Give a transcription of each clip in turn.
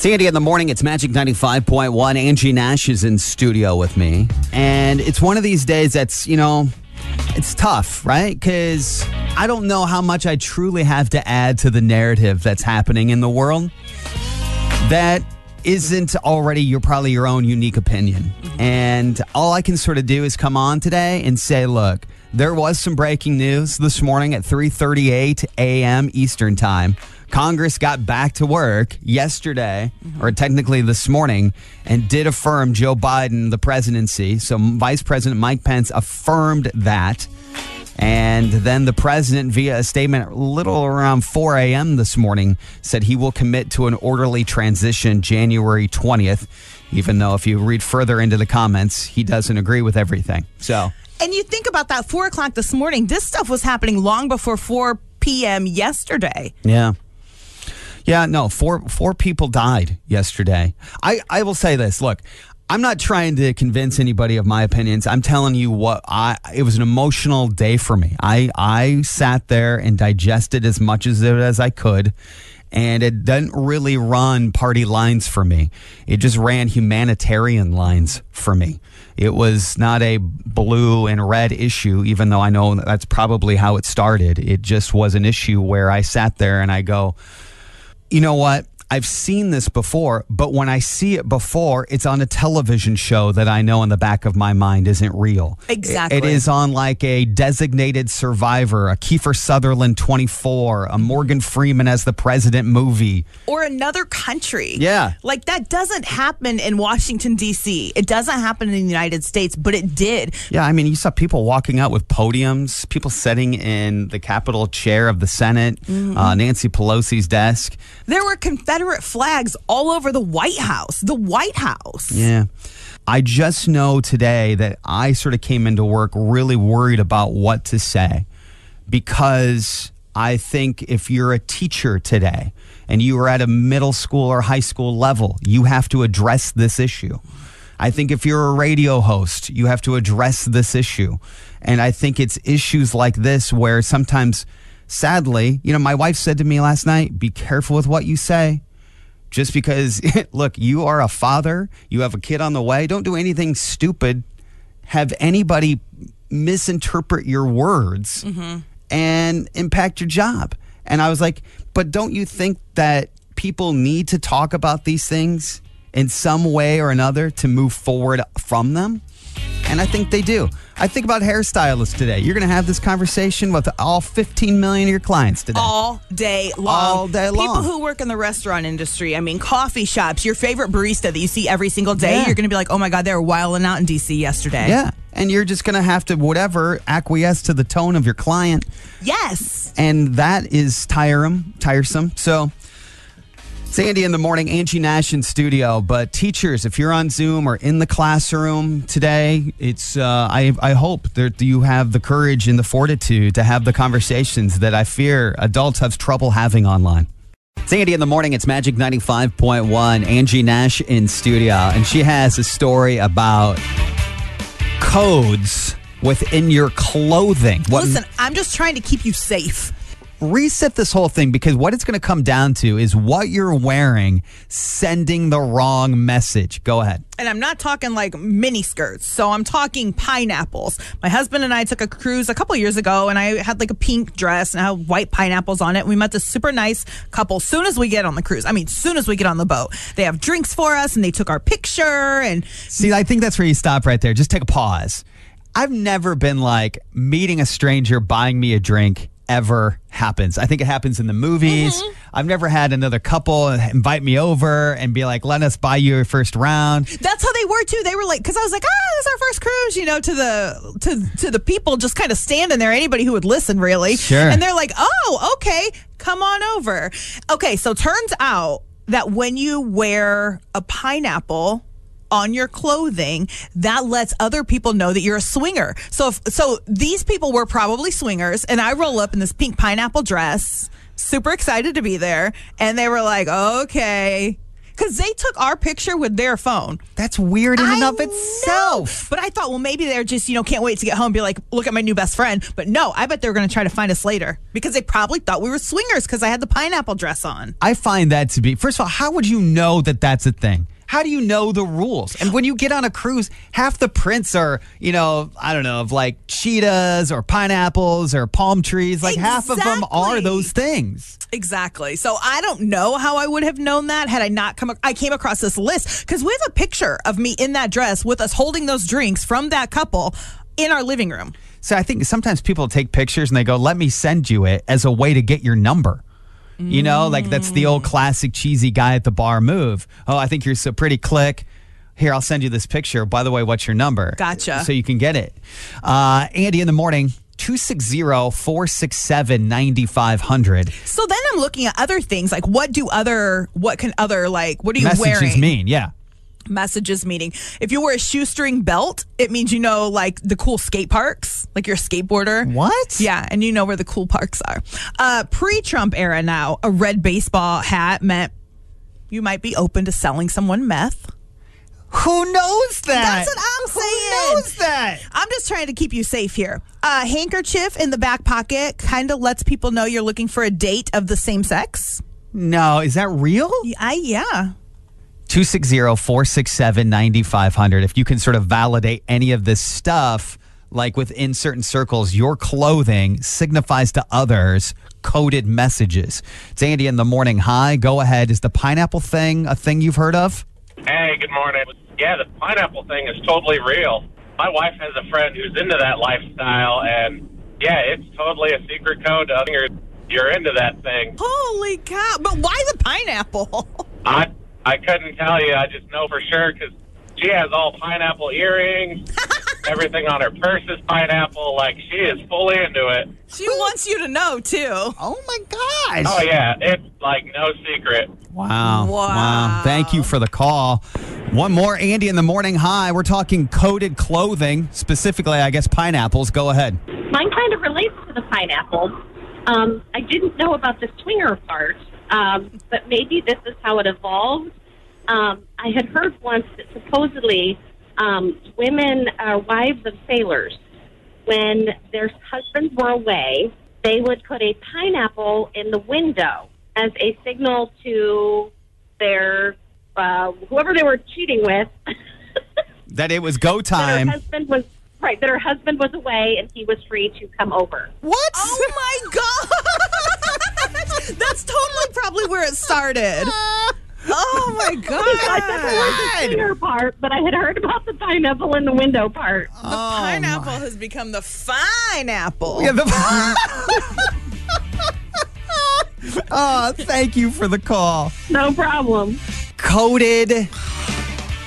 Sandy in the morning, it's Magic 95.1. Angie Nash is in studio with me. And it's one of these days that's, you know, it's tough, right? Because I don't know how much I truly have to add to the narrative that's happening in the world that isn't already your probably your own unique opinion. And all I can sort of do is come on today and say, look, there was some breaking news this morning at 3:38 a.m. Eastern Time. Congress got back to work yesterday, mm-hmm. or technically this morning, and did affirm Joe Biden the presidency. So Vice President Mike Pence affirmed that. And then the president, via a statement a little around 4 a.m. this morning, said he will commit to an orderly transition January 20th, even though if you read further into the comments, he doesn't agree with everything. So, And you think about that four o'clock this morning. This stuff was happening long before four p.m. yesterday. yeah. Yeah, no, four four people died yesterday. I, I will say this, look, I'm not trying to convince anybody of my opinions. I'm telling you what I it was an emotional day for me. I I sat there and digested as much as it as I could. And it doesn't really run party lines for me. It just ran humanitarian lines for me. It was not a blue and red issue, even though I know that's probably how it started. It just was an issue where I sat there and I go, you know what? I've seen this before, but when I see it before, it's on a television show that I know in the back of my mind isn't real. Exactly. It is on like a designated survivor, a Kiefer Sutherland 24, a Morgan Freeman as the president movie. Or another country. Yeah. Like that doesn't happen in Washington, D.C. It doesn't happen in the United States, but it did. Yeah, I mean, you saw people walking out with podiums, people sitting in the Capitol chair of the Senate, uh, Nancy Pelosi's desk. There were Confederate flags all over the White House. The White House. Yeah. I just know today that I sort of came into work really worried about what to say because I think if you're a teacher today and you are at a middle school or high school level, you have to address this issue. I think if you're a radio host, you have to address this issue. And I think it's issues like this where sometimes, sadly, you know, my wife said to me last night, be careful with what you say just because look you are a father you have a kid on the way don't do anything stupid. Have anybody misinterpret your words mm-hmm. and impact your job. And i was like but don't you think that people need to talk about these things in some way or another to move forward from them? And i think they do i think about hairstylists today you're going to have this conversation with all 15 million of your clients today all day long. All day long. People who work in the restaurant industry, I mean, coffee shops, your favorite barista that you see every single day, Yeah. you're going to be like, oh my God, they were wilding out in DC yesterday. Yeah. And you're just going to have to, whatever, acquiesce to the tone of your client. Yes. And that is tiresome. tiresome. So, Sandy in the morning, Angie Nash in studio. But teachers, if you're on Zoom or in the classroom today, it's uh, I, I hope that you have the courage and the fortitude to have the conversations that I fear adults have trouble having online. Sandy in the morning, it's Magic 95.1. Angie Nash in studio, and she has a story about codes within your clothing. What Listen, I'm just trying to keep you safe. Reset this whole thing because what it's going to come down to is what you're wearing sending the wrong message. Go ahead. And I'm not talking like mini skirts. So I'm talking pineapples. My husband and I took a cruise a couple years ago and I had like a pink dress and I had white pineapples on it. We met this super nice couple soon as we get on the cruise. I mean, soon as we get on the boat. They have drinks for us and they took our picture and See, I think that's where you stop right there. Just take a pause. I've never been like meeting a stranger buying me a drink ever happens. I think it happens in the movies. I've never had another couple invite me over and be like, let us buy you a first round. that's how they were too. They were like, because I was like, ah, this is our first cruise, you know, to the to to the people just kind of standing there. Anybody who would listen, really. Sure. And they're like, oh, okay, come on over. Okay, so turns out that when you wear a pineapple on your clothing that lets other people know that you're a swinger so if, so these people were probably swingers and i roll up in this pink pineapple dress super excited to be there and they were like okay because they took our picture with their phone. That's weird in and I of itself. know. But I thought, well, maybe they're just, you know, can't wait to get home and be like, look at my new best friend. But no, I bet they're going to try to find us later because they probably thought we were swingers because I had the pineapple dress on. I find that to be, first of all, how would you know that that's a thing? How do you know the rules? And when you get on a cruise, half the prints are, you know, I don't know, of like cheetahs or pineapples or palm trees. Like half of them are those things. Exactly. So I don't know how I would have known that had I not come. I came across this list because we have a picture of me in that dress with us holding those drinks from that couple in our living room. So I think sometimes people take pictures and they go, let me send you it as a way to get your number. You know, like that's the old classic cheesy guy at the bar move. Oh, I think you're so pretty. Click. Here, I'll send you this picture. By the way, what's your number? Gotcha. So you can get it. Uh, Andy in the morning, 260 467 9500. So then I'm looking at other things like what do other what can other like what are you Messages wearing? mean, yeah. Messages meaning if you wear a shoestring belt, it means you know like the cool skate parks, like you're a skateboarder. What? Yeah, and you know where the cool parks are. Uh, Pre-Trump era now, a red baseball hat meant you might be open to selling someone meth. Who knows that? That's what I'm saying. Who knows that? I'm just trying to keep you safe here. A handkerchief in the back pocket kind of lets people know you're looking for a date of the same sex. No, is that real? I yeah. 260-467-9500 if you can sort of validate any of this stuff like within certain circles your clothing signifies to others coded messages it's andy in the morning hi go ahead is the pineapple thing a thing you've heard of Hey, good morning. Yeah, the pineapple thing is totally real. My wife has a friend who's into that lifestyle, and yeah, it's totally a secret code to other. You're into that thing. Holy cow! But why the pineapple? I I couldn't tell you. I just know for sure because she has all pineapple earrings. Everything on her purse is pineapple. Like she is fully into it. she wants you to know too. oh my gosh Oh yeah, it's like no secret. wow Wow. thank you for the call one more andy in the morning hi we're talking coated clothing specifically i guess pineapples go ahead Mine kind of relates to the pineapple. Um, I didn't know about the swinger part, um, but maybe this is how it evolved. Um, I had heard once that supposedly um, women, uh, wives of sailors, when their husbands were away, they would put a pineapple in the window as a signal to their uh, whoever they were cheating with. that it was go that her time husband was right that her husband was away and he was free to come over. what Oh my god! That's totally probably where it started. Oh my god! I never heard the god! singer part, but I had heard about the pineapple in the window part. The oh pineapple has become the fine apple. Yeah, the- oh, thank you for the call. No problem. Coded,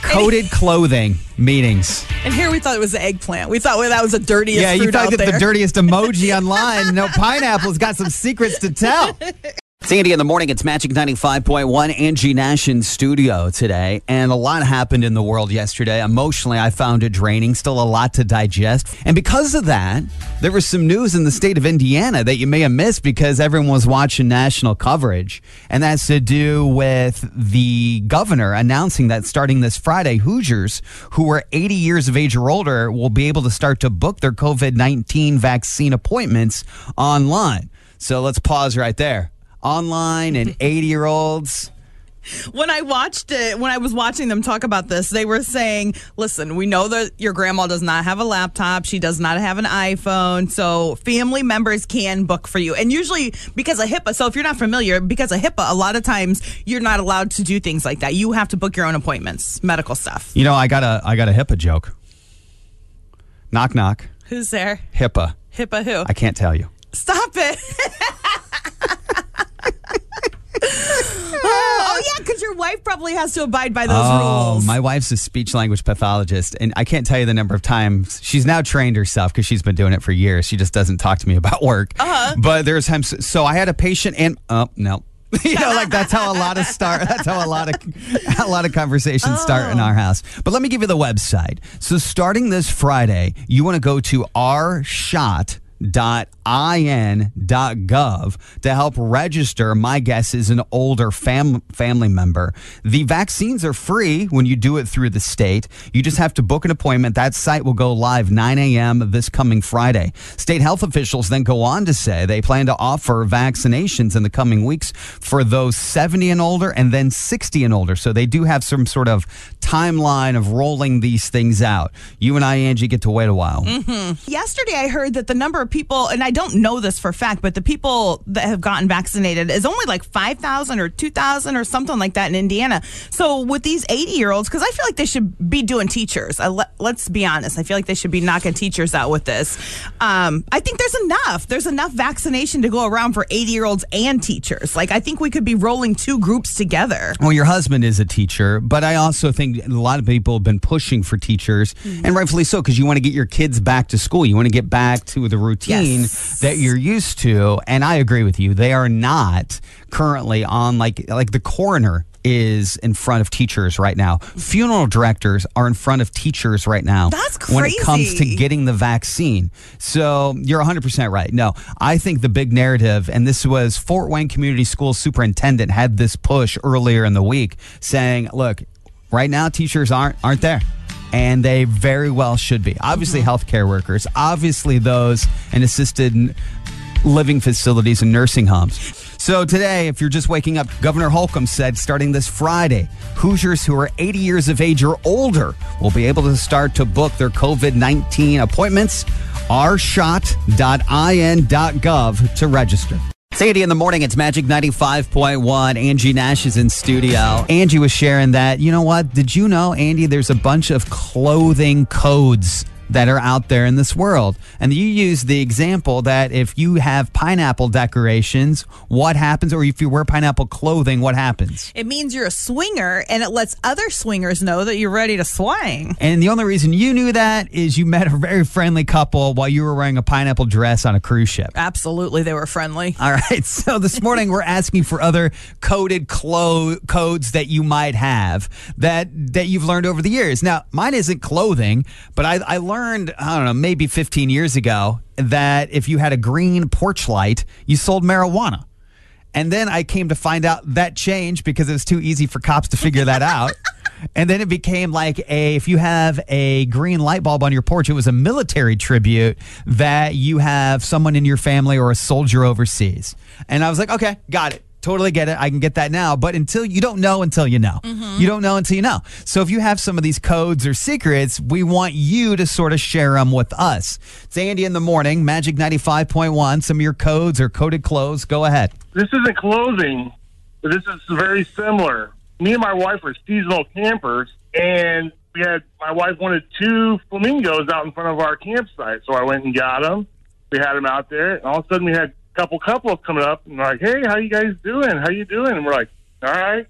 coded clothing meetings. And here we thought it was the eggplant. We thought well, that was the dirtiest Yeah, you thought that there. the dirtiest emoji online. No, pineapple's got some secrets to tell. It's Andy in the morning. It's Magic 95.1. Angie Nash in studio today. And a lot happened in the world yesterday. Emotionally, I found it draining. Still a lot to digest. And because of that, there was some news in the state of Indiana that you may have missed because everyone was watching national coverage. And that's to do with the governor announcing that starting this Friday, Hoosiers who are 80 years of age or older will be able to start to book their COVID 19 vaccine appointments online. So let's pause right there. Online and 80 year olds. when I watched it, when I was watching them talk about this, they were saying, listen, we know that your grandma does not have a laptop. She does not have an iPhone. So family members can book for you. And usually because of HIPAA, so if you're not familiar, because of HIPAA, a lot of times you're not allowed to do things like that. You have to book your own appointments, medical stuff. You know, I got a I got a HIPAA joke. Knock knock. Who's there? HIPAA. HIPAA who? I can't tell you. Stop it. oh, yeah, because your wife probably has to abide by those oh, rules. my wife's a speech language pathologist, and I can't tell you the number of times she's now trained herself because she's been doing it for years. She just doesn't talk to me about work. Uh-huh. But there's times. So I had a patient, and oh no. you know, like that's how a lot of start. That's how a lot of a lot of conversations start in our house. But let me give you the website. So starting this Friday, you want to go to ourshot.io. in.gov to help register. My guess is an older fam- family member. The vaccines are free when you do it through the state. You just have to book an appointment. That site will go live 9 a.m. this coming Friday. State health officials then go on to say they plan to offer vaccinations in the coming weeks for those 70 and older and then 60 and older. So they do have some sort of timeline of rolling these things out. You and I, Angie, get to wait a while. Mm-hmm. Yesterday, I heard that the number of people, and I don't know this for a fact, but the people that have gotten vaccinated is only like 5,000 or 2,000 or something like that in Indiana. So, with these 80 year olds, because I feel like they should be doing teachers. I let, let's be honest. I feel like they should be knocking teachers out with this. Um, I think there's enough. There's enough vaccination to go around for 80 year olds and teachers. Like, I think we could be rolling two groups together. Well, your husband is a teacher, but I also think a lot of people have been pushing for teachers, and rightfully so, because you want to get your kids back to school. You want to get back to the routine Yes. that you're used to. And I agree with you; they are not currently on like like the coroner is in front of teachers right now. Funeral directors are in front of teachers right now. That's when it comes to getting the vaccine. So you're 100% right. No, I think the big narrative, and this was Fort Wayne Community School Superintendent had this push earlier in the week saying, look, right now teachers aren't aren't there. And they very well should be. Obviously, mm-hmm. healthcare workers, obviously, those in assisted living facilities and nursing homes. So, today, if you're just waking up, Governor Holcomb said starting this Friday, Hoosiers who are 80 years of age or older will be able to start to book their COVID 19 appointments. ourshot.in.gov to register. It's 80 in the morning. It's Magic 95.1. Angie Nash is in studio. Angie was sharing that, you know what? Did you know, Andy, there's a bunch of clothing codes that are out there in this world. And you use the example that if you have pineapple decorations, what happens? Or if you wear pineapple clothing, what happens? It means you're a swinger, and it lets other swingers know that you're ready to swing. And the only reason you knew that is you met a very friendly couple while you were wearing a pineapple dress on a cruise ship. Absolutely, they were friendly. All right. So this morning we're asking for other coded clo- codes that you might have that that you've learned over the years. Now, mine isn't clothing, but I, I learned I learned, I don't know maybe 15 years ago that if you had a green porch light, you sold marijuana. And then I came to find out that changed because it was too easy for cops to figure that out. And then it became like a if you have a green light bulb on your porch, it was a military tribute that you have someone in your family or a soldier overseas. And I was like, okay, got it. Totally get it. I can get that now. But until you don't know until you know. Mm-hmm. You don't know until you know. So if you have some of these codes or secrets, we want you to sort of share them with us. It's Andy in the morning, Magic 95.1. Some of your codes or coded clothes. Go ahead. this isn't clothing, but this is very similar. Me and my wife were seasonal campers, and we had my wife wanted two flamingos out in front of our campsite, so I went and got them. We had them out there, and all of a sudden we had a couple couples coming up and like, "Hey, how you guys doing? How you doing?" And we're like, "All right."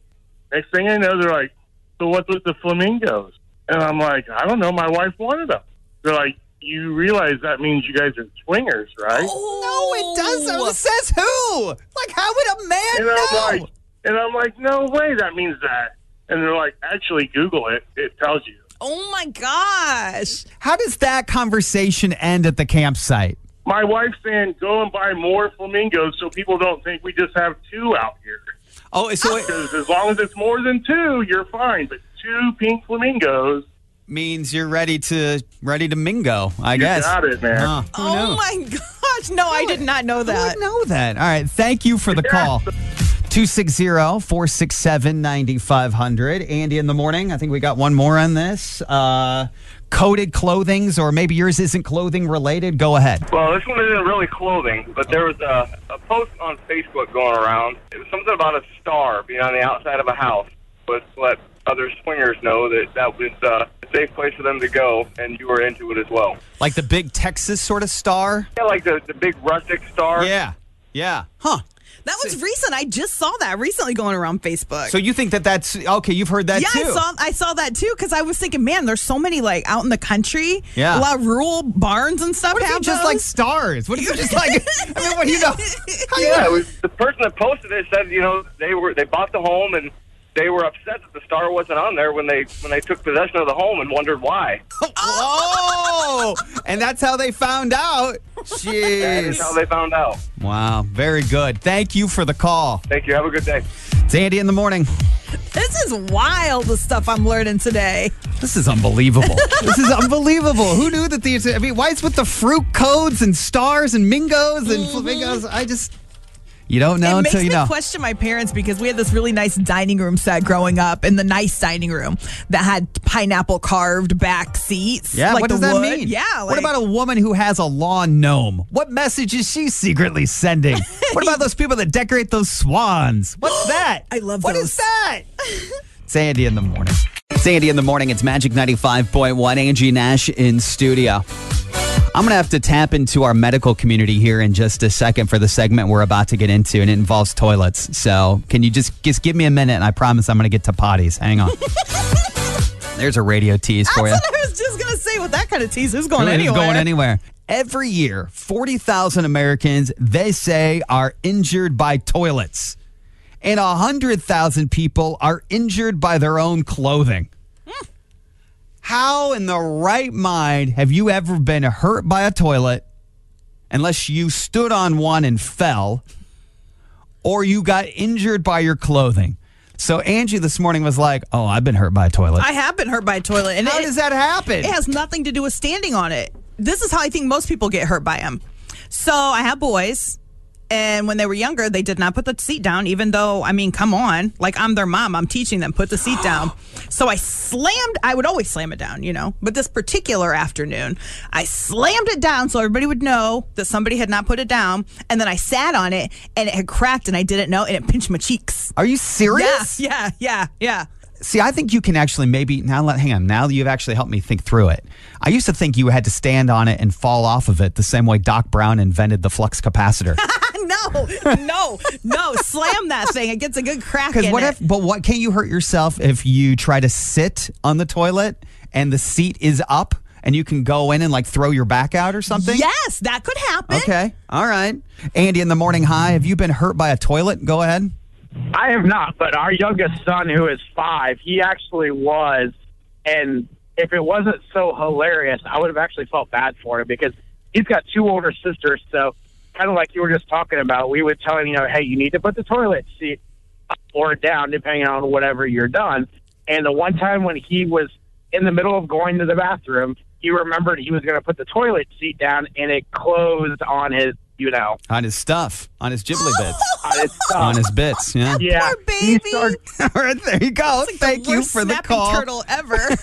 Next thing I know, they're like, "So what's with the flamingos?" And I'm like, "I don't know. My wife wanted them." They're like, "You realize that means you guys are swingers, right?" No, it doesn't. It says who? Like, how would a man And know? I'm like, and I'm like, no way, that means that. And they're like, actually, Google it. It tells you. Oh my gosh. how does that conversation end at the campsite? My wife's saying, go and buy more flamingos so people don't think we just have two out here. Oh, so it Because as long as it's more than two, you're fine. But two pink flamingos, means you're ready to ready to mingo. I you guess. got it, man. Huh, Oh knew? my gosh. No, I did not know Who that. would know that? All right. Thank you for the call. 260-467-9500. Andy in the morning. I think we got one more on this. Uh, coded clothings, or maybe yours isn't clothing related. Go ahead. Well, this one isn't really clothing, but there was a, a post on Facebook going around. It was something about a star being on the outside of a house. Was let other swingers know that that was uh, a safe place for them to go, and you were into it as well. Like the big Texas sort of star? Yeah, like the the big rustic star. Yeah. Yeah. Huh. That was recent. I just saw that recently going around Facebook. So you think that that's okay? You've heard that yeah, too. I saw I saw that too because I was thinking, man, there's so many like out in the country, Yeah. a lot of rural barns and stuff. What if you just those. like stars? What if you just like? I mean, what do you know? Yeah, it was the person that posted it said, you know, they were they bought the home and they were upset that the star wasn't on there when they when they took possession of the home and wondered why. Oh, and that's how they found out. Jeez. is how they found out. Wow, very good. Thank you for the call. Thank you. Have a good day. It's Andy in the morning. This is wild, the stuff I'm learning today. This is unbelievable. this is unbelievable. Who knew that these? I mean, why is with the fruit codes and stars and mingos and mm-hmm. flamingos? I just you don't know it until you know. makes me question my parents because we had this really nice dining room set growing up in the nice dining room that had pineapple carved back seats. Yeah, like what does that wood. mean? Yeah. what about a woman who has a lawn gnome? What message is she secretly sending? what about those people that decorate those swans? What's that? I love What those. is that? it's Andy in the morning. It's Andy in the morning. It's Magic 95.1. Angie Nash in studio. I'm going to have to tap into our medical community here in just a second for the segment we're about to get into, and it involves toilets. So, can you just just give me a minute, and I promise I'm going to get to potties. Hang on. There's a radio tease for you. That's I was just gonna say. With that kind of tease, who's going Who's anywhere? going anywhere. Every year, 40,000 Americans, they say, are injured by toilets. And 100,000 people are injured by their own clothing. How in the right mind have you ever been hurt by a toilet unless you stood on one and fell or you got injured by your clothing? So Angie this morning was like, "Oh, I've been hurt by a toilet." I have been hurt by a toilet, and How it, does that happen? It has nothing to do with standing on it. This is how I think most people get hurt by them. So I have boys, and when they were younger, they did not put the seat down, even though, I mean, come on. Like, I'm their mom. I'm teaching them, put the seat down. So I slammed, I would always slam it down, you know. But this particular afternoon, I slammed it down so everybody would know that somebody had not put it down. And then I sat on it, and it had cracked, and I didn't know, and it pinched my cheeks. Are you serious? Yeah, yeah, yeah, yeah. See, I think you can actually maybe now. Let hang on. Now you've actually helped me think through it. I used to think you had to stand on it and fall off of it the same way Doc Brown invented the flux capacitor. no, no, no. Slam that thing. It gets a good crack Because in what it. if? But what can you hurt yourself if you try to sit on the toilet and the seat is up and you can go in and like throw your back out or something? Yes, that could happen. Okay. All right. Andy in the morning. Hi. Have you been hurt by a toilet? Go ahead. I have not, but our youngest son, who is five, he actually was. And if it wasn't so hilarious, I would have actually felt bad for him because he's got two older sisters. So, kind of like you were just talking about, we would tell him, you know, hey, you need to put the toilet seat up or down, depending on whatever you're done. And the one time when he was in the middle of going to the bathroom, he remembered he was going to put the toilet seat down, and it closed on his, you know, On his stuff. On his ghibli bits. on his stuff. on his bits. Yeah. yeah, Poor he baby. started- All right. There you go. Thank you for the snapping call. turtle ever.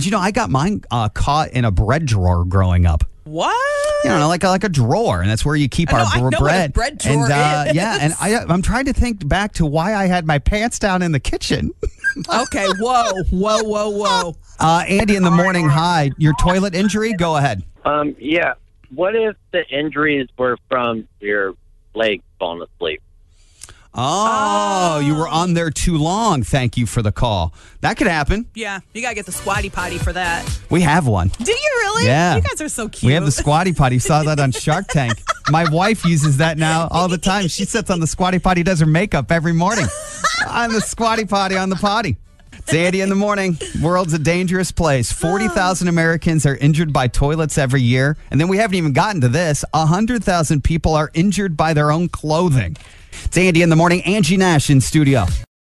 You know, I got mine uh, caught in a bread drawer growing up. What? You know, like a, like a drawer, and that's where you keep I our know- I br- know what a bread. bread drawer and uh, is. yeah, and I I'm trying to think back to why I had my pants down in the kitchen. Okay. Whoa. Whoa. Whoa. Whoa. Uh, Andy in the morning. Hi, your toilet injury. Go ahead. Um, yeah. What if the injuries were from your leg falling asleep? Oh, you were oh. on there too long. Thank you for the call. That could happen. Yeah. You gotta get the squatty potty for that. We have one. Do you really? Yeah. You guys are so cute. We have the squatty potty. You saw that on Shark Tank. My wife uses that now all the time. She sits on the squatty potty, does her makeup every morning on the squatty potty on the potty. It's Andy in the morning. World's a dangerous place. 40,000 Americans are injured by toilets every year. And then we haven't even gotten to this 100,000 people are injured by their own clothing. It's Andy in the morning. Angie Nash in studio.